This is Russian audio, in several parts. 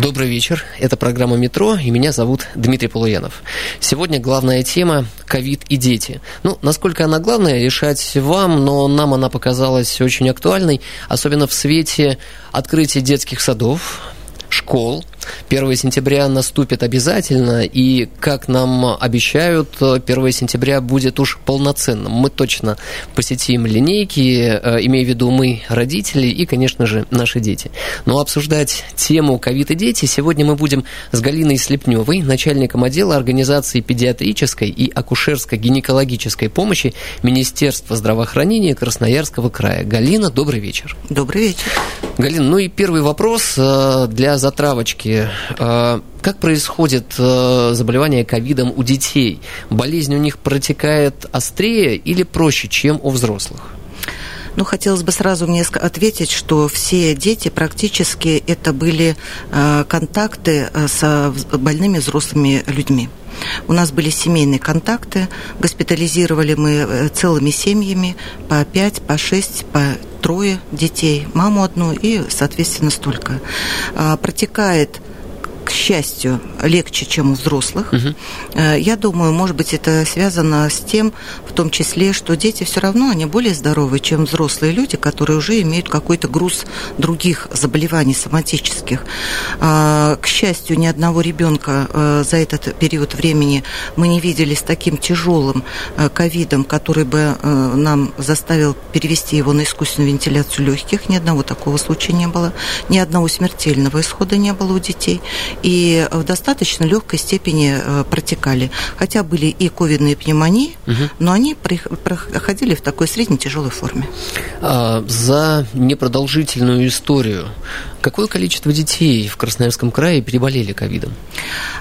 Добрый вечер. Это программа «Метро», и меня зовут Дмитрий Полуянов. Сегодня главная тема – ковид и дети. Ну, насколько она главная, решать вам, но нам она показалась очень актуальной, особенно в свете открытия детских садов, школ. 1 сентября наступит обязательно, и, как нам обещают, 1 сентября будет уж полноценным. Мы точно посетим линейки, э, имея в виду мы, родители, и, конечно же, наши дети. Но обсуждать тему ковид и дети сегодня мы будем с Галиной Слепневой, начальником отдела организации педиатрической и акушерско-гинекологической помощи Министерства здравоохранения Красноярского края. Галина, добрый вечер. Добрый вечер. Галина, ну и первый вопрос э, для затравочки. Э, как происходит э, заболевание ковидом у детей? Болезнь у них протекает острее или проще, чем у взрослых? Ну, хотелось бы сразу мне ответить, что все дети практически это были э, контакты с больными взрослыми людьми. У нас были семейные контакты, госпитализировали мы целыми семьями по пять, по шесть, по трое детей, маму одну и, соответственно, столько. Протекает к счастью, легче, чем у взрослых. Угу. Я думаю, может быть, это связано с тем, в том числе, что дети все равно, они более здоровы, чем взрослые люди, которые уже имеют какой-то груз других заболеваний соматических. А, к счастью, ни одного ребенка э, за этот период времени мы не видели с таким тяжелым э, ковидом, который бы нам заставил перевести его на искусственную вентиляцию легких. Ни одного такого случая не было. Ни одного смертельного исхода не было у детей и в достаточно легкой степени э, протекали. Хотя были и ковидные пневмонии, угу. но они проходили в такой средне-тяжелой форме. А, за непродолжительную историю какое количество детей в Красноярском крае переболели ковидом?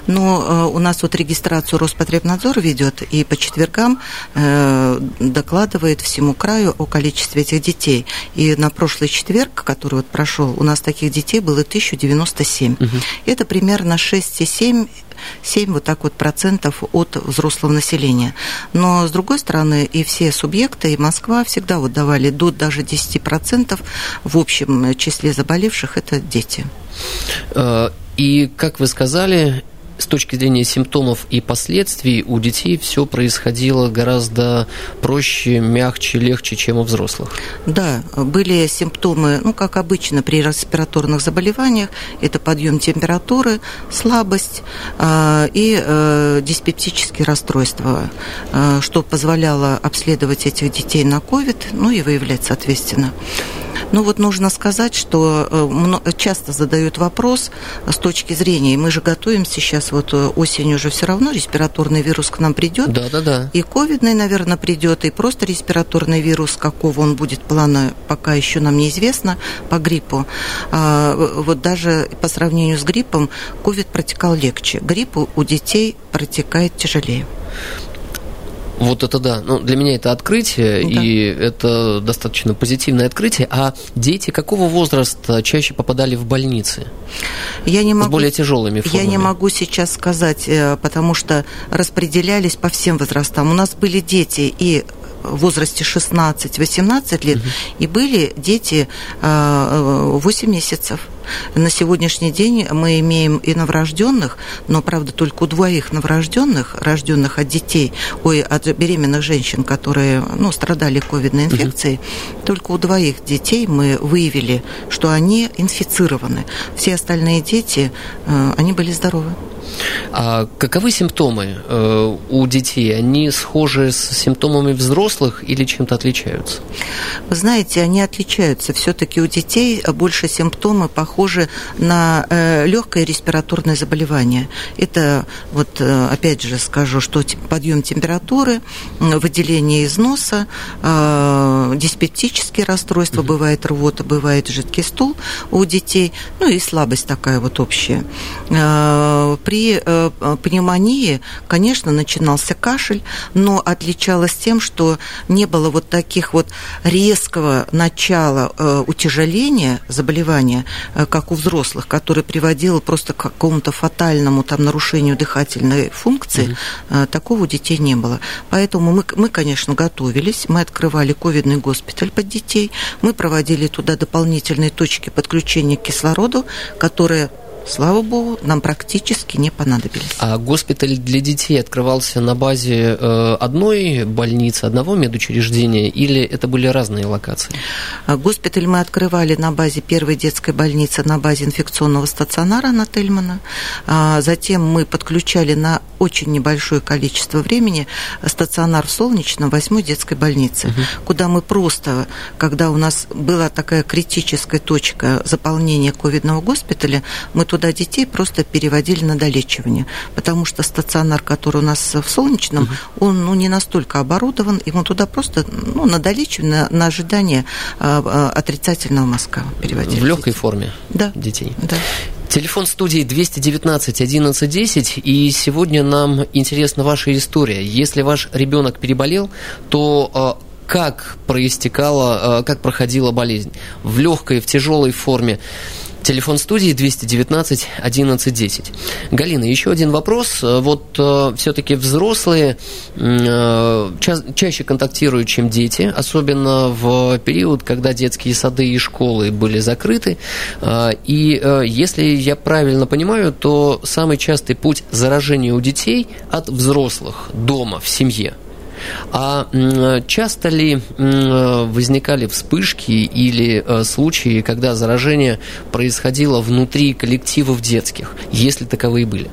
Ну, э, у нас вот регистрацию Роспотребнадзор ведет, и по четвергам э, докладывает всему краю о количестве этих детей. И на прошлый четверг, который вот прошел, у нас таких детей было 1097. Угу. Это примерно 6,7 7 вот так вот процентов от взрослого населения. Но, с другой стороны, и все субъекты, и Москва всегда вот давали до даже 10 процентов в общем числе заболевших – это дети. Э, и, как вы сказали, с точки зрения симптомов и последствий у детей все происходило гораздо проще, мягче, легче, чем у взрослых. Да, были симптомы, ну, как обычно при респираторных заболеваниях, это подъем температуры, слабость э, и э, диспептические расстройства, э, что позволяло обследовать этих детей на COVID, ну и выявлять, соответственно. Ну вот нужно сказать, что э, часто задают вопрос с точки зрения, мы же готовимся сейчас, вот э, осенью уже все равно респираторный вирус к нам придет. Да, да, да. И ковидный, наверное, придет, и просто респираторный вирус, какого он будет плана, пока еще нам неизвестно, по гриппу. А, вот даже по сравнению с гриппом, ковид протекал легче. Грипп у детей протекает тяжелее. Вот это да. Ну, для меня это открытие, да. и это достаточно позитивное открытие. А дети какого возраста чаще попадали в больницы? Я не могу, С более тяжелыми формами? Я не могу сейчас сказать, э, потому что распределялись по всем возрастам. У нас были дети и в возрасте 16-18 лет, угу. и были дети 8 э, месяцев. На сегодняшний день мы имеем и новорожденных, но, правда, только у двоих новорожденных, рожденных от детей, ой, от беременных женщин, которые ну, страдали ковидной инфекцией, угу. только у двоих детей мы выявили, что они инфицированы. Все остальные дети, э, они были здоровы. А каковы симптомы э, у детей? Они схожи с симптомами взрослых или чем-то отличаются? Вы знаете, они отличаются. Все-таки у детей больше симптомы похожи на э, легкое респираторное заболевание. Это, вот э, опять же скажу, что подъем температуры, выделение из носа, диспептические расстройства, угу. бывает рвота, бывает жидкий стул у детей, ну и слабость такая вот общая. При пневмонии, конечно, начинался кашель, но отличалось тем, что не было вот таких вот резкого начала э, утяжеления заболевания, э, как у взрослых, которое приводило просто к какому-то фатальному там нарушению дыхательной функции, угу. такого у детей не было. Поэтому мы, мы, конечно, готовились, мы открывали ковидный госпиталь под детей, мы проводили туда дополнительные точки подключения к кислороду, которые слава богу, нам практически не понадобились. А госпиталь для детей открывался на базе э, одной больницы, одного медучреждения, или это были разные локации? А госпиталь мы открывали на базе первой детской больницы, на базе инфекционного стационара на Тельмана. А затем мы подключали на очень небольшое количество времени стационар в Солнечном, восьмой детской больнице, угу. куда мы просто, когда у нас была такая критическая точка заполнения ковидного госпиталя, мы туда туда детей просто переводили на долечивание, потому что стационар, который у нас в Солнечном, угу. он ну, не настолько оборудован, ему туда просто ну, на долечивание, на, на ожидание а, отрицательного мазка переводили. В легкой форме да. детей. Да. Телефон студии 219 11 10, и сегодня нам интересна ваша история. Если ваш ребенок переболел, то а, как проистекала, как проходила болезнь? В легкой, в тяжелой форме? Телефон студии 219 11 10. Галина, еще один вопрос. Вот э, все-таки взрослые э, ча- чаще контактируют, чем дети, особенно в период, когда детские сады и школы были закрыты. Э, и э, если я правильно понимаю, то самый частый путь заражения у детей от взрослых дома, в семье – а часто ли возникали вспышки или э, случаи, когда заражение происходило внутри коллективов детских, если таковые были?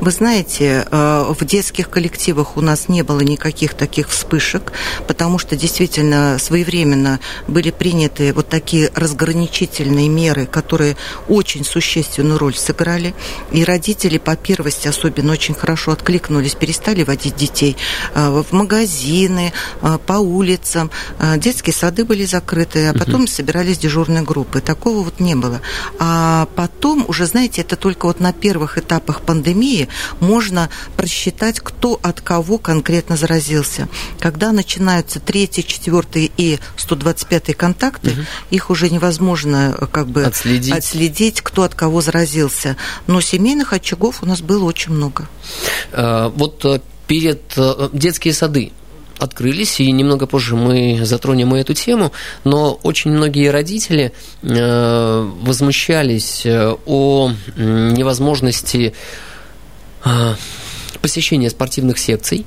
Вы знаете, э, в детских коллективах у нас не было никаких таких вспышек, потому что действительно своевременно были приняты вот такие разграничительные меры, которые очень существенную роль сыграли. И родители по первости особенно очень хорошо откликнулись, перестали водить детей э, в магазин магазины, а, по улицам. А, детские сады были закрыты, а потом угу. собирались дежурные группы. Такого вот не было. А потом, уже знаете, это только вот на первых этапах пандемии можно просчитать, кто от кого конкретно заразился. Когда начинаются третий, четвертый и 125 контакты, угу. их уже невозможно э, как бы отследить. отследить, кто от кого заразился. Но семейных очагов у нас было очень много. Вот э, перед э, детские сады открылись, и немного позже мы затронем и эту тему, но очень многие родители э, возмущались э, о невозможности посещения спортивных секций.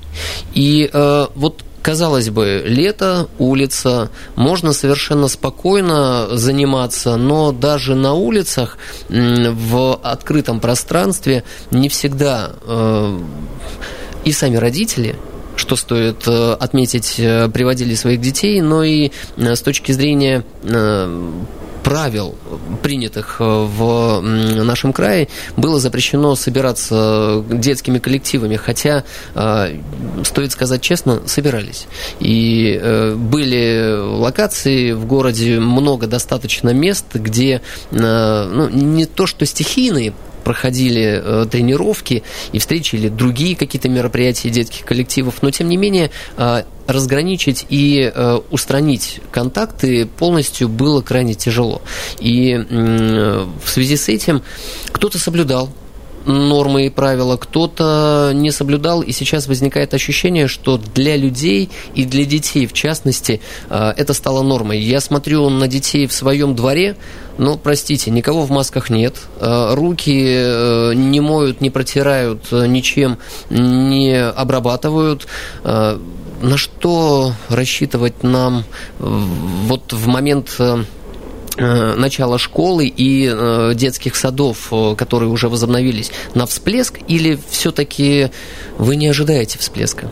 И вот казалось бы, лето, улица, можно совершенно спокойно заниматься, но даже на улицах в открытом пространстве не всегда и сами родители что стоит э, отметить, э, приводили своих детей, но и э, с точки зрения правил, принятых в нашем крае, было запрещено собираться детскими коллективами, хотя, стоит сказать честно, собирались. И были локации в городе, много достаточно мест, где ну, не то что стихийные проходили э, тренировки и встречи или другие какие-то мероприятия детских коллективов, но тем не менее э, разграничить и э, устранить контакты полностью было крайне тяжело. И в связи с этим кто-то соблюдал нормы и правила, кто-то не соблюдал, и сейчас возникает ощущение, что для людей и для детей, в частности, э, это стало нормой. Я смотрю на детей в своем дворе, но, простите, никого в масках нет, э, руки э, не моют, не протирают, ничем не обрабатывают. На что рассчитывать нам вот в момент начала школы и э, детских садов, э, которые уже возобновились, на всплеск, или все-таки вы не ожидаете всплеска?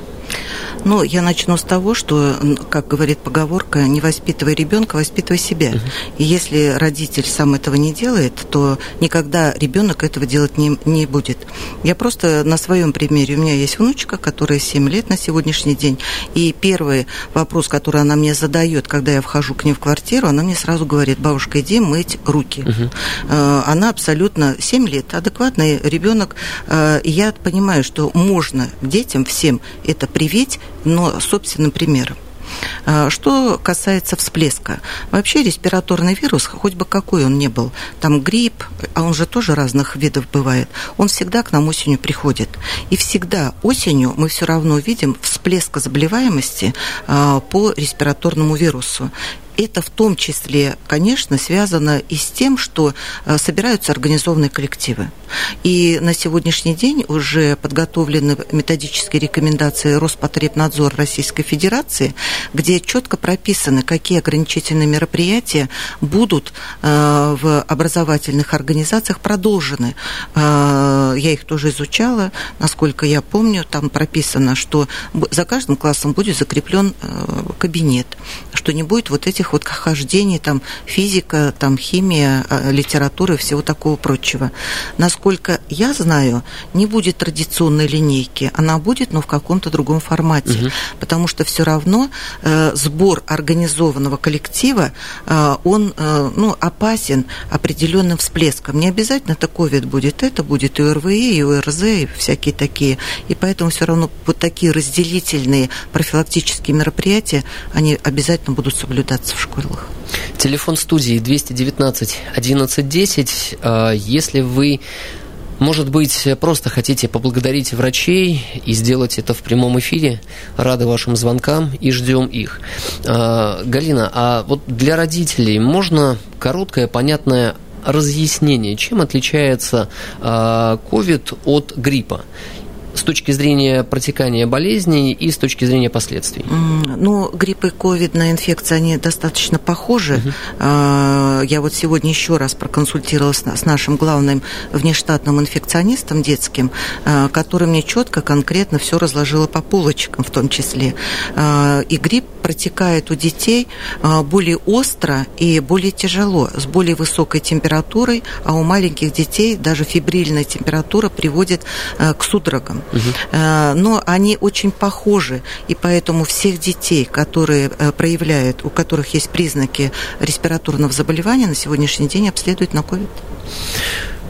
Ну, я начну с того, что, как говорит поговорка, не воспитывай ребенка, воспитывай себя. Uh-huh. И если родитель сам этого не делает, то никогда ребенок этого делать не, не будет. Я просто на своем примере, у меня есть внучка, которая 7 лет на сегодняшний день, и первый вопрос, который она мне задает, когда я вхожу к ней в квартиру, она мне сразу говорит, бабушка, иди мыть руки. Uh-huh. Она абсолютно 7 лет, адекватный ребенок, э, и я понимаю, что можно детям всем это привить, но собственным примером. А, что касается всплеска. Вообще респираторный вирус, хоть бы какой он ни был, там грипп, а он же тоже разных видов бывает, он всегда к нам осенью приходит. И всегда осенью мы все равно видим всплеск заболеваемости а, по респираторному вирусу это в том числе, конечно, связано и с тем, что э, собираются организованные коллективы. И на сегодняшний день уже подготовлены методические рекомендации Роспотребнадзора Российской Федерации, где четко прописаны, какие ограничительные мероприятия будут э, в образовательных организациях продолжены. Э, я их тоже изучала, насколько я помню, там прописано, что за каждым классом будет закреплен кабинет, что не будет вот этих этих вот хождений, там, физика, там, химия, а, литература и всего такого прочего. Насколько я знаю, не будет традиционной линейки, она будет, но в каком-то другом формате, угу. потому что все равно э, сбор организованного коллектива, э, он, э, ну, опасен определенным всплеском. Не обязательно это ковид будет, это будет и РВИ, и ОРЗ, и всякие такие. И поэтому все равно вот такие разделительные профилактические мероприятия, они обязательно будут соблюдаться в школах. Телефон студии 219 1110. Если вы может быть, просто хотите поблагодарить врачей и сделать это в прямом эфире. Рады вашим звонкам и ждем их. А, Галина, а вот для родителей можно короткое, понятное разъяснение, чем отличается COVID а, от гриппа? С точки зрения протекания болезней и с точки зрения последствий? Ну, грипп и ковидная инфекция, они достаточно похожи. Uh-huh. Я вот сегодня еще раз проконсультировалась с нашим главным внештатным инфекционистом детским, а, который мне четко, конкретно все разложила по полочкам в том числе. А, и грипп протекает у детей более остро и более тяжело, с более высокой температурой, а у маленьких детей даже фибрильная температура приводит к судорогам. Угу. Но они очень похожи, и поэтому всех детей, которые э, проявляют, у которых есть признаки респираторного заболевания, на сегодняшний день обследуют на COVID.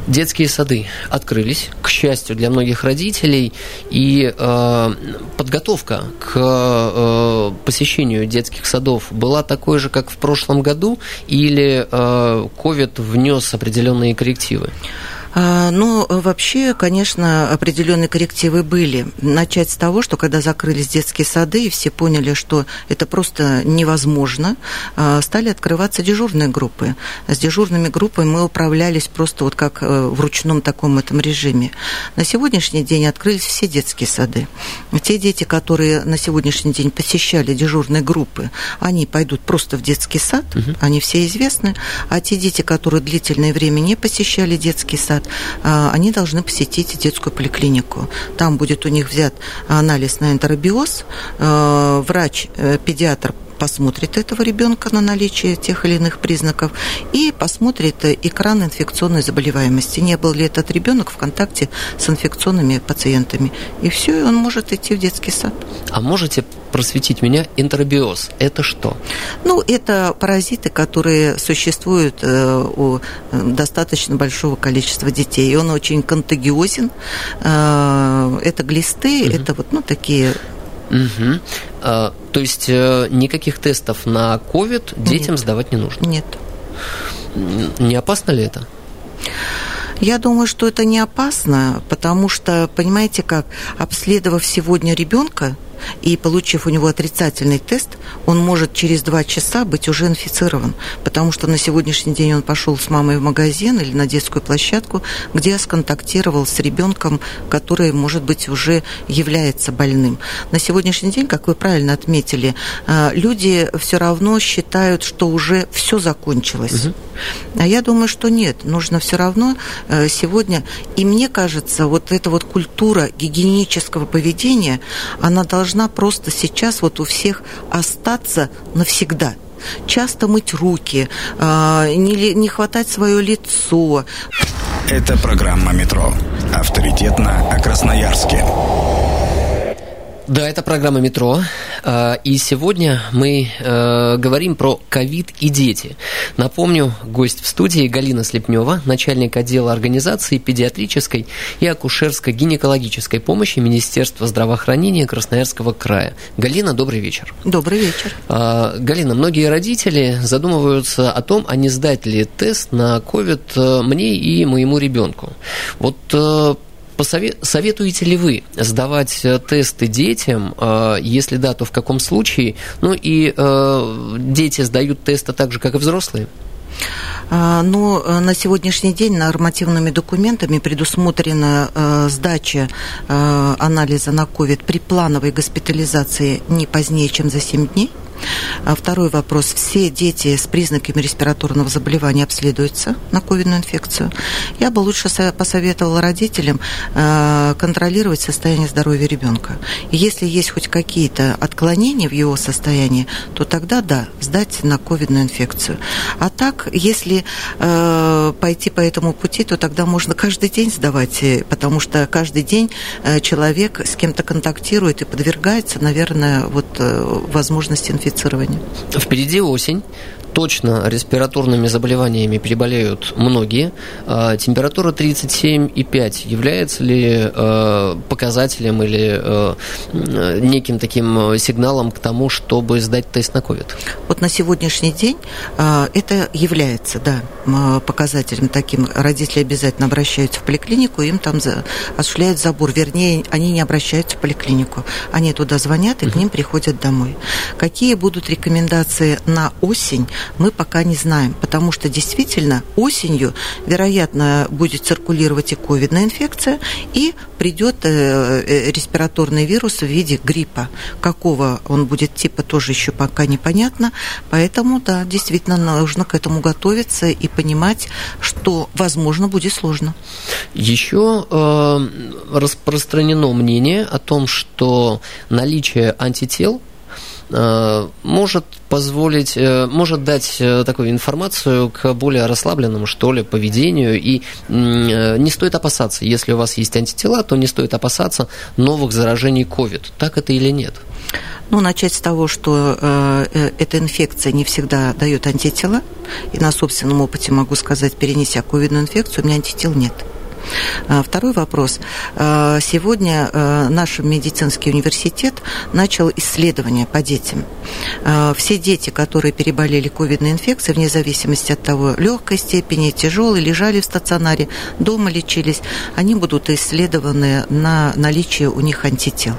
Детские сады открылись, к счастью для многих родителей, и э, подготовка к э, посещению детских садов была такой же, как в прошлом году, или э, COVID внес определенные коррективы? А, ну, вообще, конечно, определенные коррективы были. Начать с того, что когда закрылись детские сады, и все поняли, что это просто невозможно, а, стали открываться дежурные группы. С дежурными группами мы управлялись просто вот как э, в ручном таком этом режиме. На сегодняшний день открылись все детские сады. Те дети, которые на сегодняшний день посещали дежурные группы, они пойдут просто в детский сад, угу. они все известны, а те дети, которые длительное время не посещали детский сад, лет, а, они должны посетить детскую поликлинику. Там будет у них взят анализ на энтеробиоз. А, Врач-педиатр э, посмотрит этого ребенка на наличие тех или иных признаков и посмотрит экран инфекционной заболеваемости. Не был ли этот ребенок в контакте с инфекционными пациентами. И все, и он может идти в детский сад. А можете просветить меня, энтеробиоз – это что? Ну, это паразиты, которые существуют э, у э, достаточно большого количества детей. И он очень контагиозен. Э, это глисты, угу. это вот ну, такие Угу. То есть э, никаких тестов на COVID детям Нет. сдавать не нужно? Нет. Не опасно ли это? Я думаю, что это не опасно, потому что, понимаете как, обследовав сегодня ребенка, и получив у него отрицательный тест, он может через два часа быть уже инфицирован, потому что на сегодняшний день он пошел с мамой в магазин или на детскую площадку, где сконтактировал с ребенком, который, может быть, уже является больным. На сегодняшний день, как вы правильно отметили, э, люди все равно считают, что уже все закончилось. Угу. А я думаю, что нет, нужно все равно э, сегодня, и мне кажется, вот эта вот культура гигиенического поведения, она должна просто сейчас вот у всех остаться навсегда часто мыть руки, а, не, не хватать свое лицо. Это программа «Метро». Авторитетно о Красноярске. Да, это программа «Метро». А, и сегодня мы э, говорим про ковид и дети. Напомню, гость в студии Галина Слепнева, начальник отдела организации педиатрической и акушерско-гинекологической помощи Министерства здравоохранения Красноярского края. Галина, добрый вечер. Добрый вечер. А, Галина, многие родители задумываются о том, а не сдать ли тест на ковид э, мне и моему ребенку. Вот э, Посоветуете ли вы сдавать э, тесты детям? Э, если да, то в каком случае? Ну и э, дети сдают тесты так же, как и взрослые? А, но на сегодняшний день нормативными документами предусмотрена сдача анализа на COVID при плановой госпитализации не позднее, чем за 7 дней. А второй вопрос. Все дети с признаками респираторного заболевания обследуются на ковидную инфекцию. Я бы лучше посоветовала родителям э, контролировать состояние здоровья ребенка. Если есть хоть какие-то отклонения в его состоянии, то тогда да, сдать на ковидную инфекцию. А так, если э, пойти по этому пути, то тогда можно каждый день сдавать, э, потому что каждый день человек с кем-то контактирует и подвергается, наверное, вот возможности инфекции инфицирования. Впереди осень точно респираторными заболеваниями переболеют многие. А, температура 37,5 является ли а, показателем или а, неким таким сигналом к тому, чтобы сдать тест на COVID? Вот на сегодняшний день это является, да, показателем таким. Родители обязательно обращаются в поликлинику, им там осуществляют забор. Вернее, они не обращаются в поликлинику. Они туда звонят и к ним приходят домой. Какие будут рекомендации на осень? Мы пока не знаем, потому что действительно осенью, вероятно, будет циркулировать и ковидная инфекция, и придет э, э, респираторный вирус в виде гриппа. Какого он будет типа, тоже еще пока непонятно. Поэтому, да, действительно нужно к этому готовиться и понимать, что, возможно, будет сложно. Еще э, распространено мнение о том, что наличие антител может позволить, э, может дать э, такую информацию к более расслабленному, что ли, поведению. И не стоит опасаться, если у вас есть антитела, то не стоит опасаться новых заражений COVID. Так это или нет? Ну, начать с того, что э, эта инфекция не всегда дает антитела. И на собственном опыте могу сказать, перенеся ковидную инфекцию, у меня антител нет. А, второй вопрос. А, сегодня а, наш медицинский университет начал исследование по детям. Все дети, которые переболели ковидной инфекцией, вне зависимости от того, легкой степени, тяжелой, лежали в стационаре, дома лечились, они будут исследованы на наличие у них антител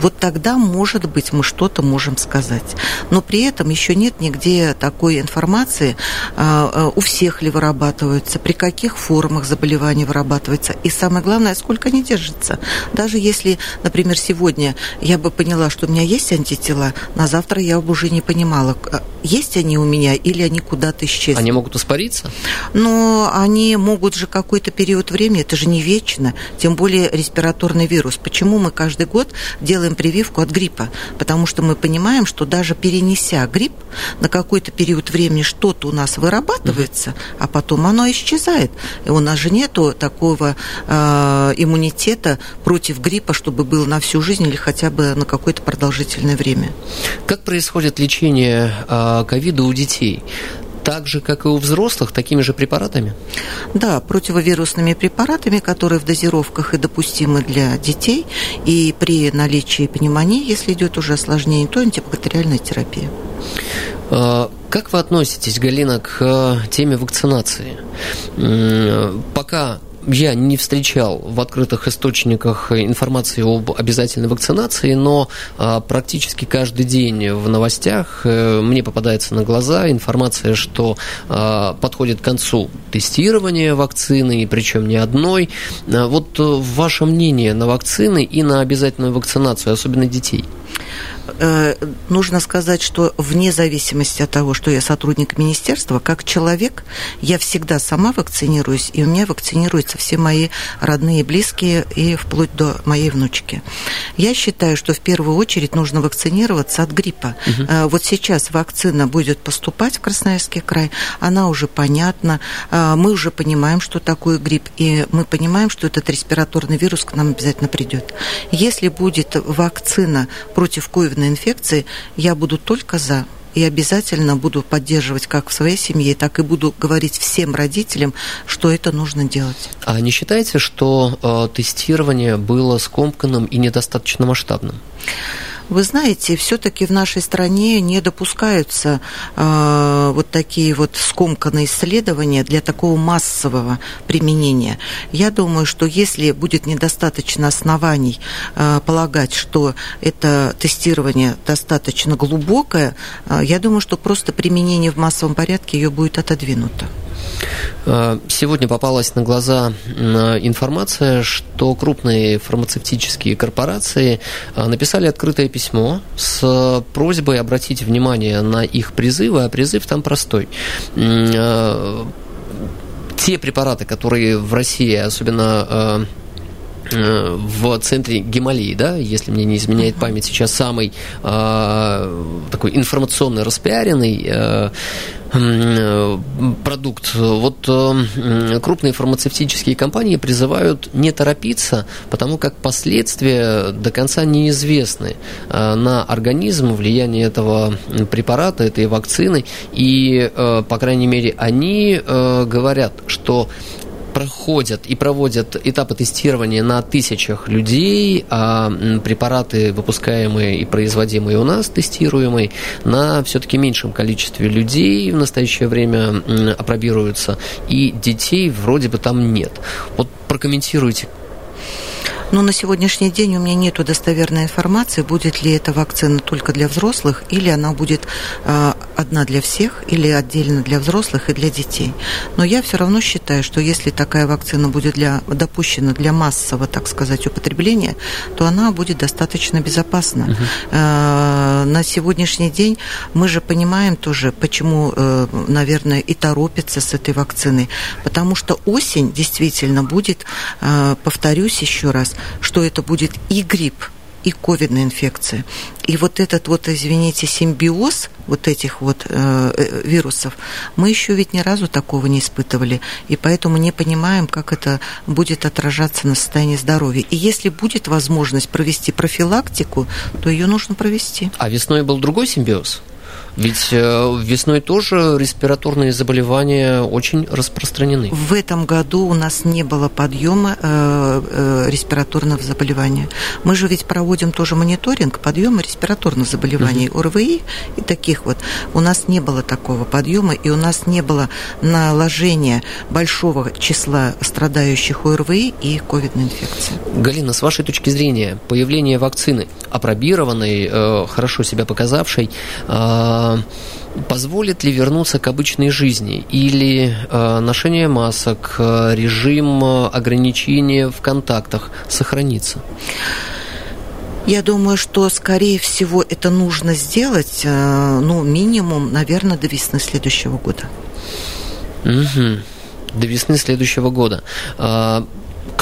вот тогда, может быть, мы что-то можем сказать. Но при этом еще нет нигде такой информации, а, а, у всех ли вырабатываются, при каких формах заболевания вырабатывается, и самое главное, сколько они держатся. Даже если, например, сегодня я бы поняла, что у меня есть антитела, на завтра я бы уже не понимала, а, есть они у меня или они куда-то исчезли. Они могут испариться? Но они могут же какой-то период времени, это же не вечно, тем более респираторный вирус. Почему мы каждый год делаем прививку от гриппа, потому что мы понимаем, что даже перенеся грипп, на какой-то период времени что-то у нас вырабатывается, а потом оно исчезает. И у нас же нету такого э, иммунитета против гриппа, чтобы был на всю жизнь или хотя бы на какое-то продолжительное время. Как происходит лечение э, ковида у детей? Так же, как и у взрослых, такими же препаратами? Да, противовирусными препаратами, которые в дозировках и допустимы для детей, и при наличии пневмонии, если идет уже осложнение, то антибактериальная терапия. А, как вы относитесь, Галина, к теме вакцинации? Пока я не встречал в открытых источниках информации об обязательной вакцинации, но а, практически каждый день в новостях э, мне попадается на глаза информация, что а, подходит к концу тестирование вакцины, и причем не одной. А, вот э, ваше мнение на вакцины и на обязательную вакцинацию, особенно детей? Э, нужно сказать, что вне зависимости от того, что я сотрудник министерства, как человек, я всегда сама вакцинируюсь, и у меня вакцинируются все мои родные, близкие и вплоть до моей внучки. Я считаю, что в первую очередь нужно вакцинироваться от гриппа. Угу. Вот сейчас вакцина будет поступать в Красноярский край, она уже понятна, э, мы уже понимаем, что такое грипп, и мы понимаем, что этот респираторный вирус к нам обязательно придет. Если будет вакцина против ковида вирусной инфекции, я буду только за и обязательно буду поддерживать как в своей семье, так и буду говорить всем родителям, что это нужно делать. А не считаете, что э, тестирование было скомканным и недостаточно масштабным? Вы знаете, все-таки в нашей стране не допускаются э, вот такие вот скомканные исследования для такого массового применения. Я думаю, что если будет недостаточно оснований э, полагать, что это тестирование достаточно глубокое, э, я думаю, что просто применение в массовом порядке ее будет отодвинуто. Э, сегодня попалась на глаза информация, что крупные фармацевтические корпорации э, написали открытое письмо с просьбой обратить внимание на их призывы, а призыв там простой. Э, те препараты, которые в России, особенно в центре Гималии, да, если мне не изменяет память, сейчас самый э, такой информационно распиаренный э, продукт. Вот э, крупные фармацевтические компании призывают не торопиться, потому как последствия до конца неизвестны э, на организм, влияние этого препарата, этой вакцины. И, э, по крайней мере, они говорят, что проходят и проводят этапы тестирования на тысячах людей, а препараты, выпускаемые и производимые у нас, тестируемые, на все-таки меньшем количестве людей в настоящее время опробируются, и детей вроде бы там нет. Вот прокомментируйте, но на сегодняшний день у меня нет достоверной информации, будет ли эта вакцина только для взрослых, или она будет э, одна для всех, или отдельно для взрослых и для детей. Но я все равно считаю, что если такая вакцина будет для, допущена для массового, так сказать, употребления, то она будет достаточно безопасна. Угу. Э, на сегодняшний день мы же понимаем тоже, почему, э, наверное, и торопятся с этой вакциной. Потому что осень действительно будет, э, повторюсь еще раз, что это будет и грипп, и ковидная инфекция. И вот этот вот, извините, симбиоз вот этих вот э, э, вирусов, мы еще ведь ни разу такого не испытывали. И поэтому не понимаем, как это будет отражаться на состоянии здоровья. И если будет возможность провести профилактику, то ее нужно провести. А весной был другой симбиоз? Ведь э, весной тоже респираторные заболевания очень распространены. В этом году у нас не было подъема э, э, респираторных заболеваний. Мы же ведь проводим тоже мониторинг подъема респираторных заболеваний, угу. ОРВИ и таких вот. У нас не было такого подъема, и у нас не было наложения большого числа страдающих ОРВИ и ковидной инфекции. Галина, с вашей точки зрения, появление вакцины, апробированной, хорошо себя показавшей, а, позволит ли вернуться к обычной жизни или а, ношение масок, а, режим ограничения в контактах сохранится? Я думаю, что, скорее всего, это нужно сделать, ну, минимум, наверное, до весны следующего года. Угу. До весны следующего года.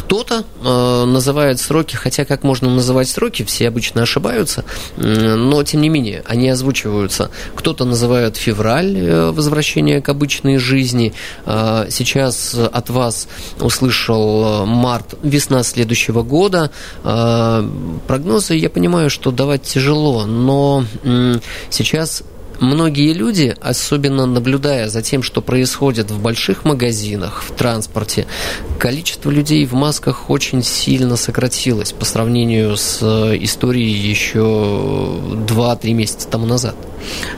Кто-то э, называет сроки, хотя как можно называть сроки, все обычно ошибаются, э, но тем не менее они озвучиваются. Кто-то называет февраль э, возвращения к обычной жизни. Э, сейчас от вас услышал э, март, весна следующего года. Э, прогнозы, я понимаю, что давать тяжело, но э, сейчас многие люди, особенно наблюдая за тем, что происходит в больших магазинах, в транспорте, количество людей в масках очень сильно сократилось по сравнению с э, историей еще 2-3 месяца тому назад.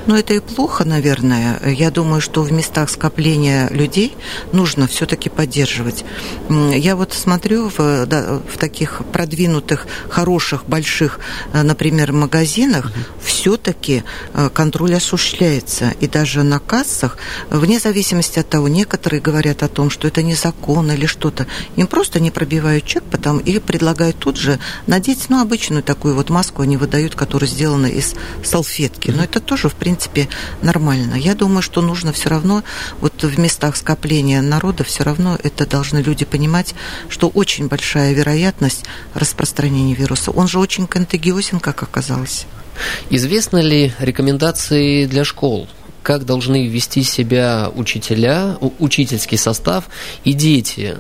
Но это и плохо, наверное. Я думаю, что в местах скопления людей нужно все-таки поддерживать. Я вот смотрю в, да, в таких продвинутых, хороших, больших, э, например, магазинах, угу. все-таки э, контроль осуществляется. И даже на кассах, вне зависимости от того, некоторые говорят о том, что это незаконно или что-то, им просто не пробивают чек, потом и предлагают тут же надеть, ну, обычную такую вот маску они выдают, которая сделана из салфетки. Но это тоже, в принципе, нормально. Я думаю, что нужно все равно, вот в местах скопления народа, все равно это должны люди понимать, что очень большая вероятность распространения вируса. Он же очень контагиозен, как оказалось. Известны ли рекомендации для школ? как должны вести себя учителя, учительский состав и дети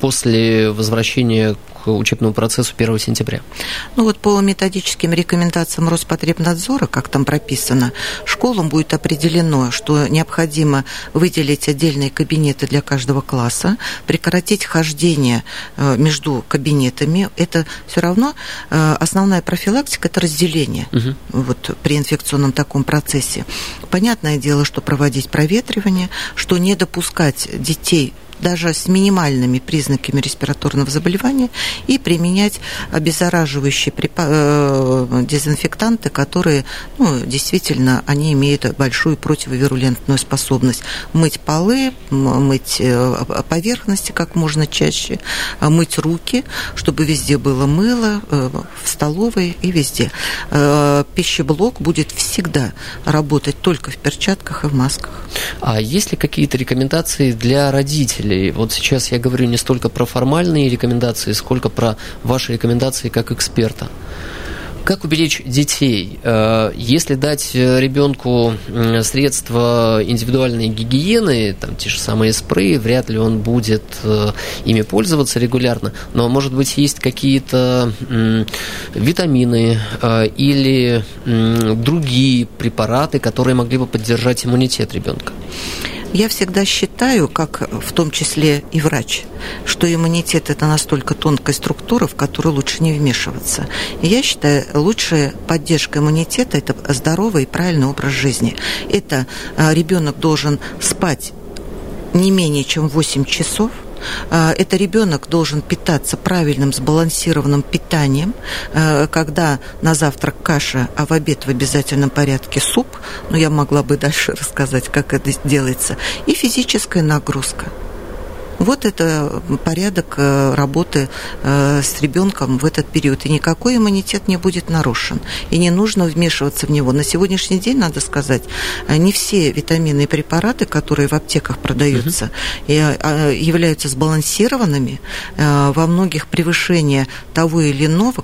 после возвращения учебному процессу 1 сентября? Ну вот по методическим рекомендациям Роспотребнадзора, как там прописано, школам будет определено, что необходимо выделить отдельные кабинеты для каждого класса, прекратить хождение э, между кабинетами. Это все равно э, основная профилактика – это разделение угу. вот, при инфекционном таком процессе. Понятное дело, что проводить проветривание, что не допускать детей даже с минимальными признаками респираторного заболевания и применять обеззараживающие э, дезинфектанты, которые ну, действительно они имеют большую противовирулентную способность мыть полы, мыть э, поверхности как можно чаще, мыть руки, чтобы везде было мыло, э, в столовой и везде. Пищеблок будет всегда работать только в перчатках и в масках. А есть ли какие-то рекомендации для родителей? Родителей. Вот сейчас я говорю не столько про формальные рекомендации, сколько про ваши рекомендации как эксперта. Как уберечь детей? Э, если дать ребенку средства индивидуальной гигиены, там те же самые спреи, вряд ли он будет э, ими пользоваться регулярно. Но, может быть, есть какие-то витамины э, или другие препараты, которые могли бы поддержать иммунитет ребенка? Я всегда считаю, как в том числе и врач, что иммунитет – это настолько тонкая структура, в которую лучше не вмешиваться. И я считаю, лучшая поддержка иммунитета – это здоровый и правильный образ жизни. Это а, ребенок должен спать не менее чем 8 часов – это ребенок должен питаться правильным сбалансированным питанием, а, когда на завтрак каша, а в обед в обязательном порядке суп, но ну, я могла бы дальше рассказать, как это делается, и физическая нагрузка. Вот это порядок э, работы э, с ребенком в этот период. И никакой иммунитет не будет нарушен. И не нужно вмешиваться в него. На сегодняшний день, надо сказать, э, не все витамины и препараты, которые в аптеках продаются, угу. являются сбалансированными. Во многих превышение того или иного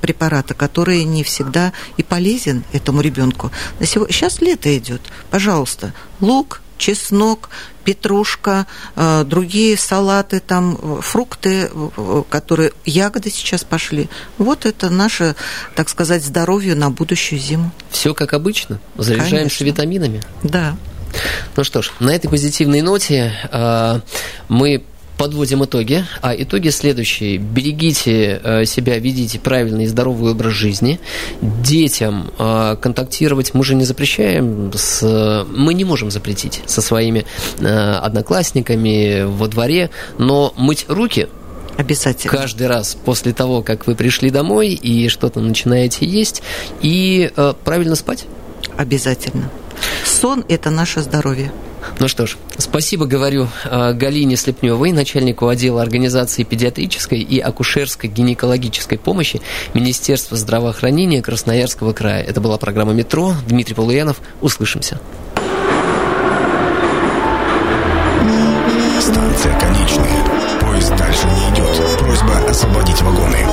препарата, который не всегда и полезен этому ребенку. Сейчас лето идет. Пожалуйста, лук, чеснок, петрушка, э, другие салаты, там фрукты, э, которые ягоды сейчас пошли. Вот это наше, так сказать, здоровье на будущую зиму. Все как обычно. Заряжаемся Конечно. витаминами. Да. Ну что ж, на этой позитивной ноте э, мы подводим итоги. А итоги следующие. Берегите э, себя, ведите правильный и здоровый образ жизни. Детям э, контактировать мы же не запрещаем. С... Мы не можем запретить со своими э, одноклассниками во дворе, но мыть руки Обязательно. Каждый раз после того, как вы пришли домой и что-то начинаете есть, и э, правильно спать. Обязательно. Сон – это наше здоровье. Ну что ж, спасибо, говорю, э, Галине Слепневой, начальнику отдела организации педиатрической и акушерской гинекологической помощи Министерства здравоохранения Красноярского края. Это была программа «Метро». Дмитрий Полуянов. Услышимся. Станция конечная. Поезд дальше не идет. Просьба освободить вагоны.